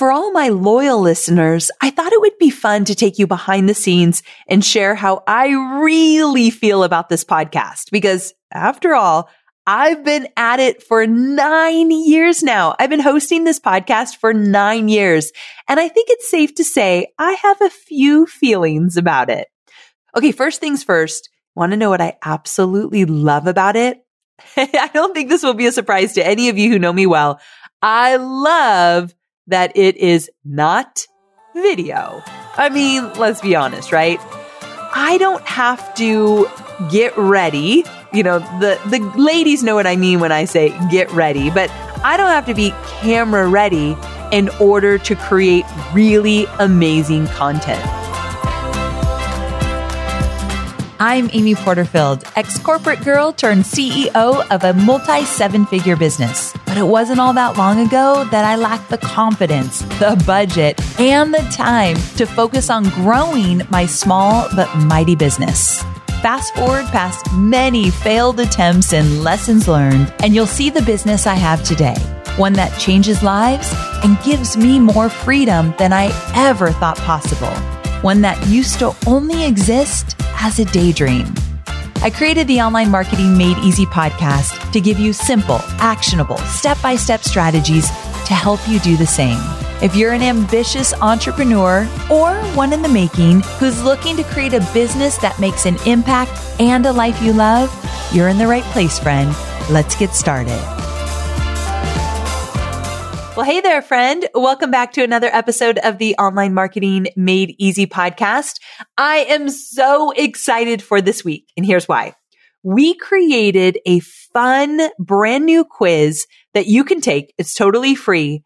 For all my loyal listeners, I thought it would be fun to take you behind the scenes and share how I really feel about this podcast. Because after all, I've been at it for nine years now. I've been hosting this podcast for nine years. And I think it's safe to say I have a few feelings about it. Okay. First things first. Want to know what I absolutely love about it? I don't think this will be a surprise to any of you who know me well. I love that it is not video. I mean, let's be honest, right? I don't have to get ready. You know, the, the ladies know what I mean when I say get ready, but I don't have to be camera ready in order to create really amazing content. I'm Amy Porterfield, ex corporate girl turned CEO of a multi seven figure business. But it wasn't all that long ago that I lacked the confidence, the budget, and the time to focus on growing my small but mighty business. Fast forward past many failed attempts and lessons learned, and you'll see the business I have today. One that changes lives and gives me more freedom than I ever thought possible. One that used to only exist as a daydream. I created the Online Marketing Made Easy podcast to give you simple, actionable, step by step strategies to help you do the same. If you're an ambitious entrepreneur or one in the making who's looking to create a business that makes an impact and a life you love, you're in the right place, friend. Let's get started. Well, hey there, friend. Welcome back to another episode of the Online Marketing Made Easy podcast. I am so excited for this week, and here's why. We created a fun, brand new quiz that you can take. It's totally free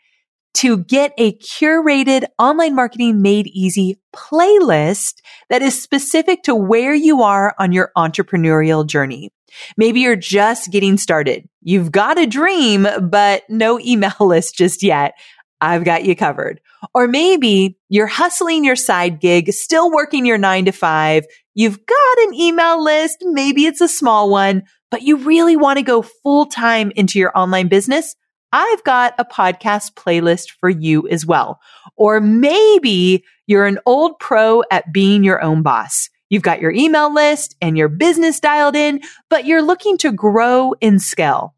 to get a curated online marketing made easy playlist that is specific to where you are on your entrepreneurial journey. Maybe you're just getting started. You've got a dream, but no email list just yet. I've got you covered. Or maybe you're hustling your side gig, still working your nine to five. You've got an email list. Maybe it's a small one, but you really want to go full time into your online business. I've got a podcast playlist for you as well. Or maybe you're an old pro at being your own boss. You've got your email list and your business dialed in, but you're looking to grow in scale.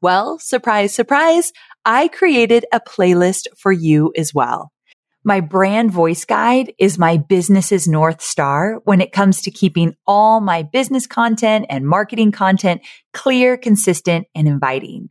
Well, surprise, surprise, I created a playlist for you as well. My brand voice guide is my business's North Star when it comes to keeping all my business content and marketing content clear, consistent, and inviting.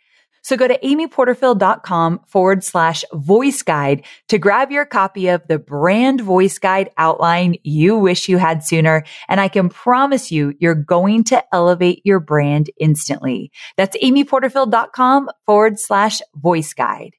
So go to amyporterfield.com forward slash voice guide to grab your copy of the brand voice guide outline you wish you had sooner. And I can promise you, you're going to elevate your brand instantly. That's amyporterfield.com forward slash voice guide.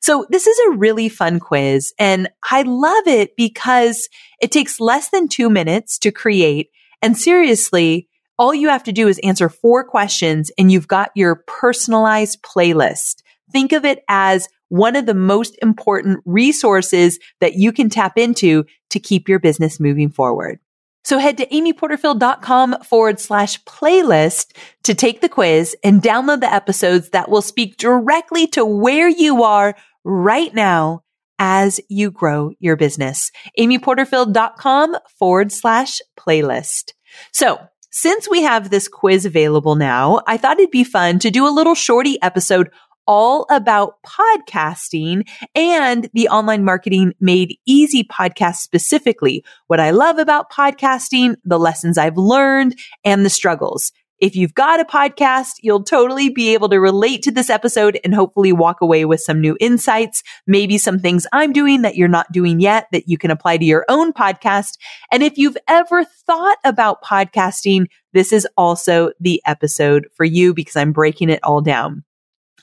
So this is a really fun quiz and I love it because it takes less than two minutes to create. And seriously, all you have to do is answer four questions and you've got your personalized playlist. Think of it as one of the most important resources that you can tap into to keep your business moving forward. So head to amyporterfield.com forward slash playlist to take the quiz and download the episodes that will speak directly to where you are right now as you grow your business. amyporterfield.com forward slash playlist. So since we have this quiz available now, I thought it'd be fun to do a little shorty episode all about podcasting and the online marketing made easy podcast specifically. What I love about podcasting, the lessons I've learned and the struggles. If you've got a podcast, you'll totally be able to relate to this episode and hopefully walk away with some new insights, maybe some things I'm doing that you're not doing yet that you can apply to your own podcast. And if you've ever thought about podcasting, this is also the episode for you because I'm breaking it all down.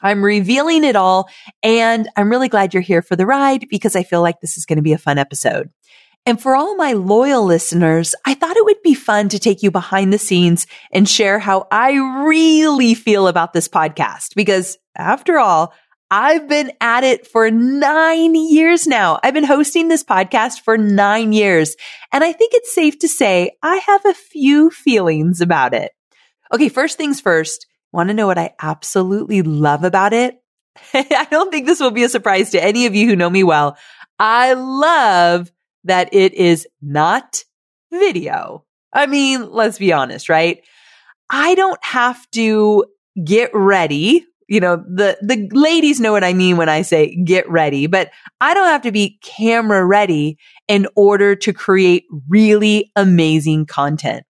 I'm revealing it all and I'm really glad you're here for the ride because I feel like this is going to be a fun episode. And for all my loyal listeners, I thought it would be fun to take you behind the scenes and share how I really feel about this podcast. Because after all, I've been at it for nine years now. I've been hosting this podcast for nine years. And I think it's safe to say I have a few feelings about it. Okay. First things first. Want to know what I absolutely love about it? I don't think this will be a surprise to any of you who know me well. I love that it is not video. I mean, let's be honest, right? I don't have to get ready. You know, the, the ladies know what I mean when I say get ready, but I don't have to be camera ready in order to create really amazing content.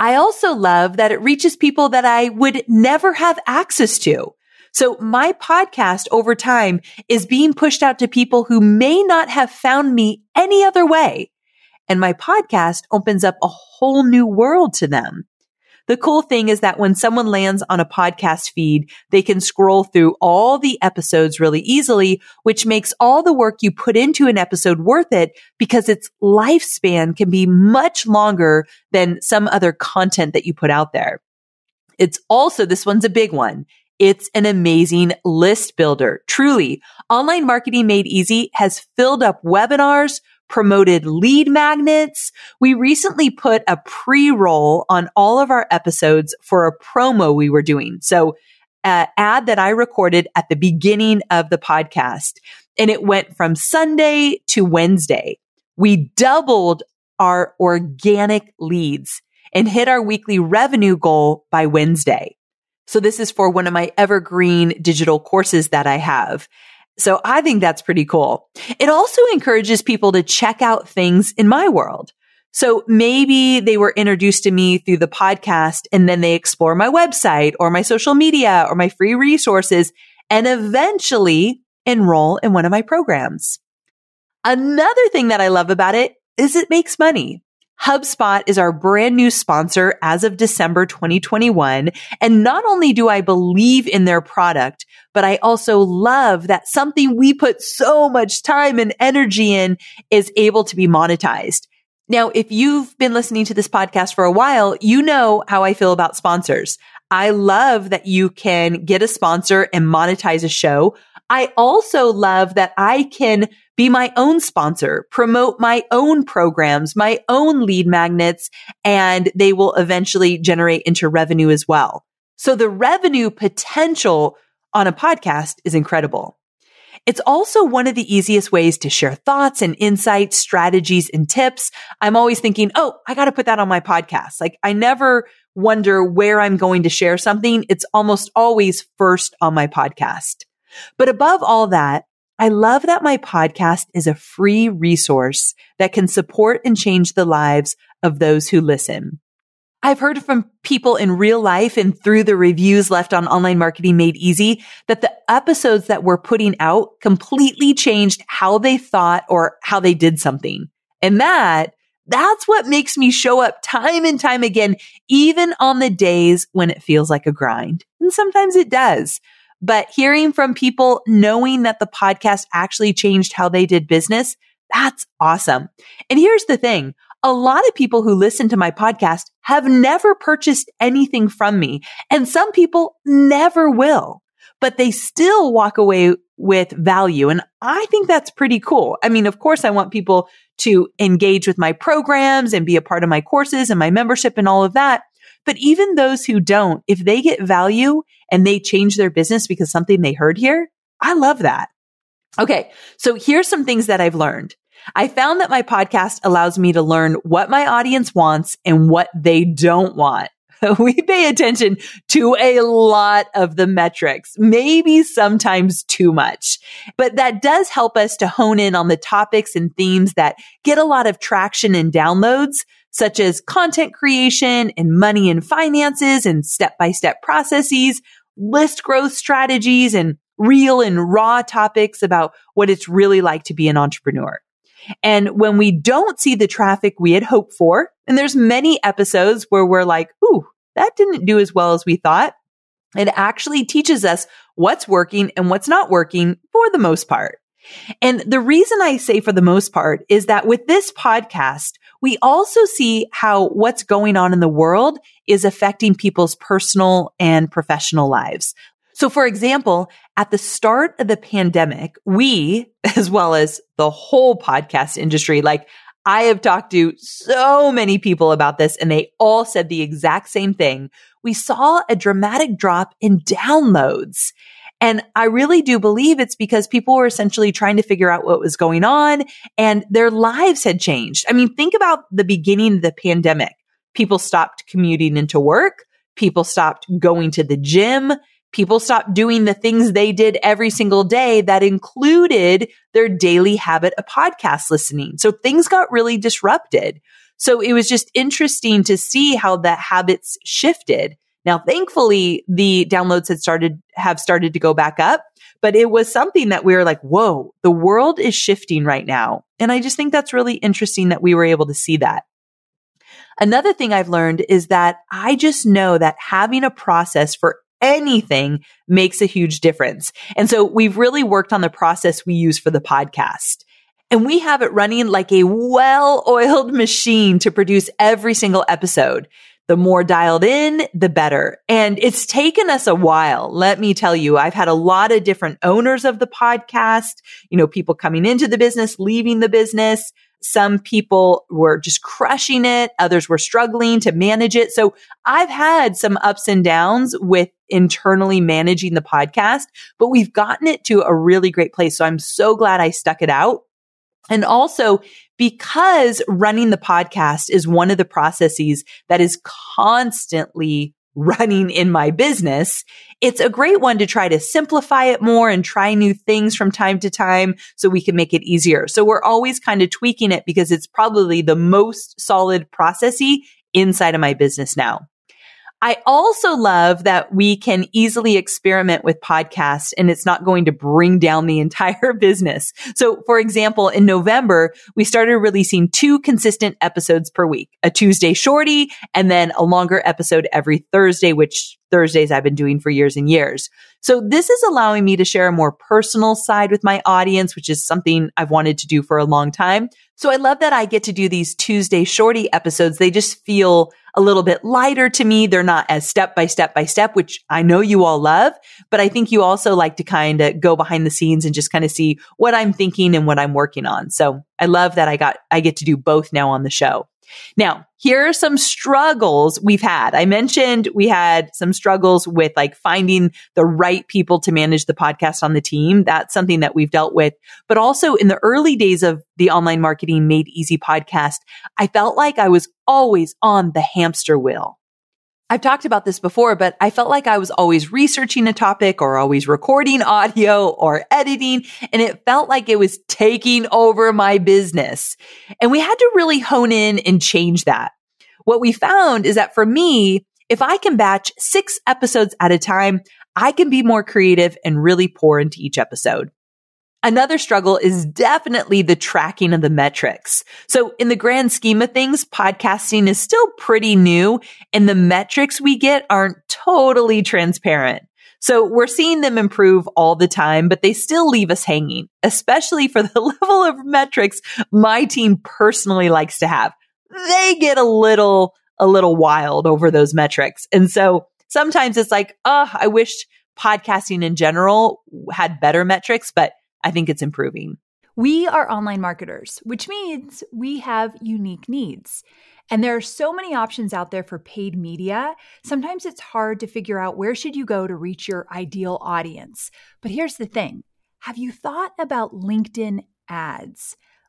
I also love that it reaches people that I would never have access to. So my podcast over time is being pushed out to people who may not have found me any other way. And my podcast opens up a whole new world to them. The cool thing is that when someone lands on a podcast feed, they can scroll through all the episodes really easily, which makes all the work you put into an episode worth it because its lifespan can be much longer than some other content that you put out there. It's also, this one's a big one. It's an amazing list builder. Truly, online marketing made easy has filled up webinars, promoted lead magnets. We recently put a pre-roll on all of our episodes for a promo we were doing. So uh, ad that I recorded at the beginning of the podcast and it went from Sunday to Wednesday. We doubled our organic leads and hit our weekly revenue goal by Wednesday. So this is for one of my evergreen digital courses that I have. So I think that's pretty cool. It also encourages people to check out things in my world. So maybe they were introduced to me through the podcast and then they explore my website or my social media or my free resources and eventually enroll in one of my programs. Another thing that I love about it is it makes money. HubSpot is our brand new sponsor as of December 2021. And not only do I believe in their product, but I also love that something we put so much time and energy in is able to be monetized. Now, if you've been listening to this podcast for a while, you know how I feel about sponsors. I love that you can get a sponsor and monetize a show. I also love that I can be my own sponsor, promote my own programs, my own lead magnets, and they will eventually generate into revenue as well. So the revenue potential on a podcast is incredible. It's also one of the easiest ways to share thoughts and insights, strategies and tips. I'm always thinking, Oh, I got to put that on my podcast. Like I never wonder where I'm going to share something. It's almost always first on my podcast. But above all that, I love that my podcast is a free resource that can support and change the lives of those who listen. I've heard from people in real life and through the reviews left on online marketing made easy that the episodes that we're putting out completely changed how they thought or how they did something. And that, that's what makes me show up time and time again, even on the days when it feels like a grind. And sometimes it does. But hearing from people knowing that the podcast actually changed how they did business, that's awesome. And here's the thing. A lot of people who listen to my podcast have never purchased anything from me and some people never will, but they still walk away with value. And I think that's pretty cool. I mean, of course, I want people to engage with my programs and be a part of my courses and my membership and all of that. But even those who don't, if they get value and they change their business because something they heard here, I love that. Okay. So here's some things that I've learned. I found that my podcast allows me to learn what my audience wants and what they don't want. we pay attention to a lot of the metrics, maybe sometimes too much, but that does help us to hone in on the topics and themes that get a lot of traction and downloads such as content creation and money and finances and step by step processes, list growth strategies and real and raw topics about what it's really like to be an entrepreneur. And when we don't see the traffic we had hoped for, and there's many episodes where we're like, ooh, that didn't do as well as we thought. It actually teaches us what's working and what's not working for the most part. And the reason I say for the most part is that with this podcast, we also see how what's going on in the world is affecting people's personal and professional lives. So for example, at the start of the pandemic, we, as well as the whole podcast industry, like I have talked to so many people about this and they all said the exact same thing. We saw a dramatic drop in downloads. And I really do believe it's because people were essentially trying to figure out what was going on and their lives had changed. I mean, think about the beginning of the pandemic. People stopped commuting into work. People stopped going to the gym. People stopped doing the things they did every single day that included their daily habit of podcast listening. So things got really disrupted. So it was just interesting to see how the habits shifted. Now, thankfully, the downloads had started, have started to go back up, but it was something that we were like, whoa, the world is shifting right now. And I just think that's really interesting that we were able to see that. Another thing I've learned is that I just know that having a process for anything makes a huge difference. And so we've really worked on the process we use for the podcast. And we have it running like a well oiled machine to produce every single episode the more dialed in, the better. And it's taken us a while. Let me tell you, I've had a lot of different owners of the podcast, you know, people coming into the business, leaving the business. Some people were just crushing it. Others were struggling to manage it. So I've had some ups and downs with internally managing the podcast, but we've gotten it to a really great place. So I'm so glad I stuck it out. And also because running the podcast is one of the processes that is constantly running in my business, it's a great one to try to simplify it more and try new things from time to time so we can make it easier. So we're always kind of tweaking it because it's probably the most solid processy inside of my business now. I also love that we can easily experiment with podcasts and it's not going to bring down the entire business. So for example, in November, we started releasing two consistent episodes per week, a Tuesday shorty and then a longer episode every Thursday, which Thursdays I've been doing for years and years. So this is allowing me to share a more personal side with my audience, which is something I've wanted to do for a long time. So I love that I get to do these Tuesday shorty episodes. They just feel a little bit lighter to me. They're not as step by step by step, which I know you all love, but I think you also like to kind of go behind the scenes and just kind of see what I'm thinking and what I'm working on. So I love that I got, I get to do both now on the show. Now, here are some struggles we've had. I mentioned we had some struggles with like finding the right people to manage the podcast on the team. That's something that we've dealt with. But also in the early days of the online marketing made easy podcast, I felt like I was always on the hamster wheel. I've talked about this before, but I felt like I was always researching a topic or always recording audio or editing. And it felt like it was taking over my business. And we had to really hone in and change that. What we found is that for me, if I can batch six episodes at a time, I can be more creative and really pour into each episode. Another struggle is definitely the tracking of the metrics. So in the grand scheme of things, podcasting is still pretty new and the metrics we get aren't totally transparent. So we're seeing them improve all the time, but they still leave us hanging, especially for the level of metrics my team personally likes to have. They get a little, a little wild over those metrics. And so sometimes it's like, oh, I wish podcasting in general had better metrics, but I think it's improving. We are online marketers, which means we have unique needs. And there are so many options out there for paid media. Sometimes it's hard to figure out where should you go to reach your ideal audience. But here's the thing. Have you thought about LinkedIn ads?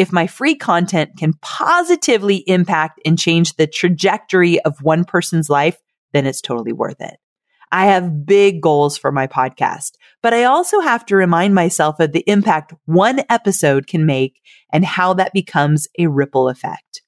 If my free content can positively impact and change the trajectory of one person's life, then it's totally worth it. I have big goals for my podcast, but I also have to remind myself of the impact one episode can make and how that becomes a ripple effect.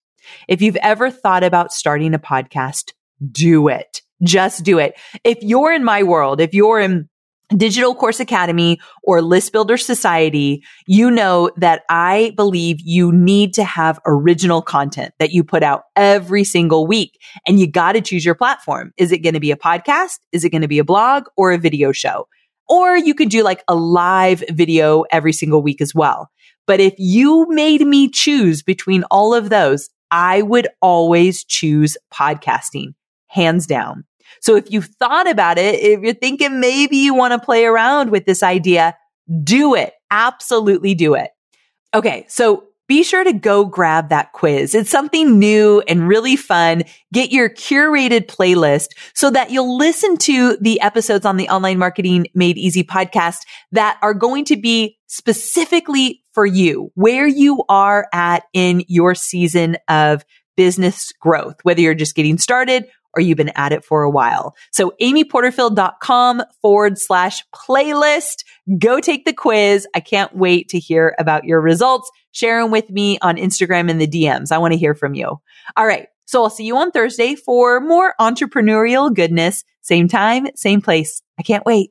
If you've ever thought about starting a podcast, do it. Just do it. If you're in my world, if you're in Digital Course Academy or List Builder Society, you know that I believe you need to have original content that you put out every single week and you got to choose your platform. Is it going to be a podcast? Is it going to be a blog or a video show? Or you could do like a live video every single week as well. But if you made me choose between all of those, I would always choose podcasting, hands down. So if you've thought about it, if you're thinking maybe you want to play around with this idea, do it. Absolutely do it. Okay. So be sure to go grab that quiz. It's something new and really fun. Get your curated playlist so that you'll listen to the episodes on the online marketing made easy podcast that are going to be specifically for you, where you are at in your season of business growth, whether you're just getting started or you've been at it for a while. So amyporterfield.com forward slash playlist. Go take the quiz. I can't wait to hear about your results. Share them with me on Instagram in the DMs. I want to hear from you. All right. So I'll see you on Thursday for more entrepreneurial goodness. Same time, same place. I can't wait.